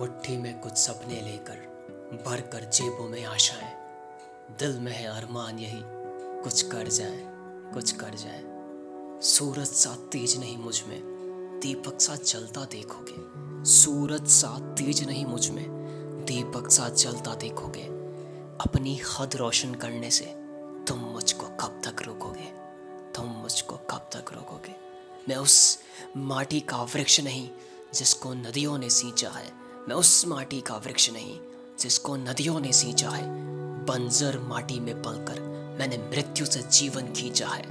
मुट्ठी में कुछ सपने लेकर भर कर जेबों में आशाएँ दिल में है अरमान यही, कुछ कर जाए, कुछ कर जाए। सूरज सा तेज नहीं मुझमें, दीपक सा जलता देखोगे। सूरज सा तेज नहीं मुझमें, दीपक सा जलता देखोगे। अपनी हद रोशन करने से तुम मुझको कब तक रोकोगे? तुम मुझको कब तक रोकोगे? मैं उस माटी का वृक्ष नहीं, जिसको नदियों ने सींचा है। मैं उस माटी का वृक्ष नहीं, जिसको नदियों ने सींचा है। बंजर माटी में पलकर मैंने मृत्यु से जीवन खींचा है।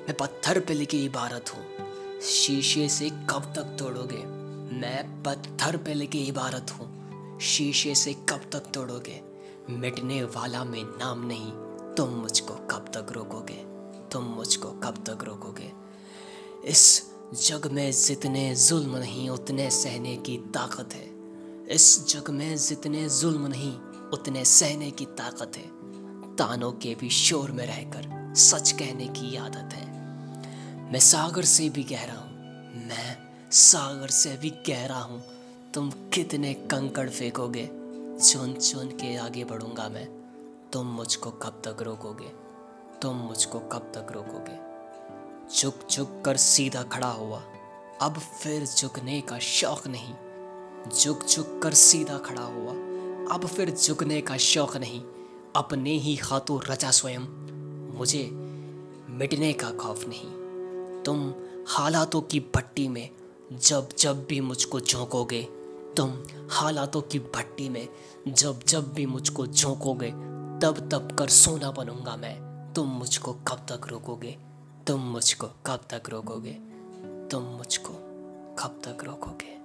मैं पत्थर पे लिखी इबारत हूँ। शीशे से कब तक तोड़ोगे? मैं पत्थर पे लिखी इबारत हूँ। शीशे से कब तक तोड़ोगे? मिटने वाला में नाम नहीं, तुम मुझको कब तक रोकोगे? तुम मुझको कब तक रोकोगे? इस जग में जितने जुल्म नहीं, उतने सहने की ताकत है। इस जग में जितने जुल्म नहीं, उतने सहने की ताकत है। तानों के भी शोर में रहकर सच कहने की आदत है। मैं सागर से भी गहरा हूँ, मैं सागर से भी गहरा हूँ। तुम कितने कंकड़ फेंकोगे? चुन चुन के आगे बढ़ूँगा मैं। तुम मुझको कब तक रोकोगे? तुम मुझको कब तक रोकोगे? झुक झुक कर सीधा खड़ा हुआ। अब फिर झुकने का शौक नहीं। झुक झुक कर सीधा खड़ा हुआ। अब फिर झुकने का शौक नहीं, अपने ही हाथों रचा स्वयं। मुझे मिटने का खौफ नहीं। तुम हालातों की भट्टी में जब जब भी मुझको झोंकोगे, तुम हालातों की भट्टी में जब जब भी मुझको झोंकोगे, तब तब कर सोना बनूँगा मैं। तुम मुझको कब तक रोकोगे? तुम मुझको कब तक रोकोगे? तुम मुझको कब तक रोकोगे?